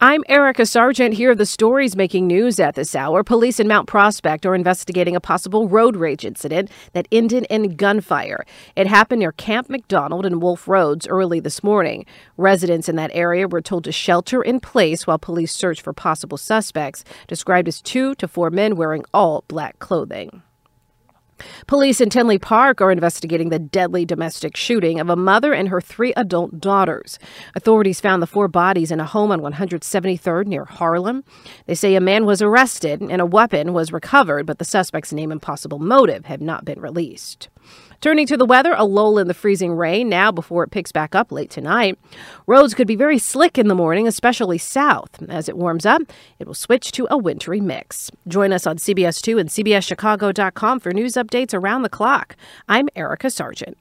I'm Erica Sargent. Here are the stories making news at this hour. Police in Mount Prospect are investigating a possible road rage incident that ended in gunfire. It happened near Camp McDonald and Wolf Roads early this morning. Residents in that area were told to shelter in place while police search for possible suspects, described as two to four men wearing all black clothing. Police in Tinley Park are investigating the deadly domestic shooting of a mother and her three adult daughters. Authorities found the four bodies in a home on 173rd near Harlem. They say a man was arrested and a weapon was recovered, but the suspect's name and possible motive have not been released. Turning to the weather, a lull in the freezing rain now before it picks back up late tonight. Roads could be very slick in the morning, especially south. As it warms up, it will switch to a wintry mix. Join us on CBS2 and CBSChicago.com for news updates around the clock. I'm Erica Sargent.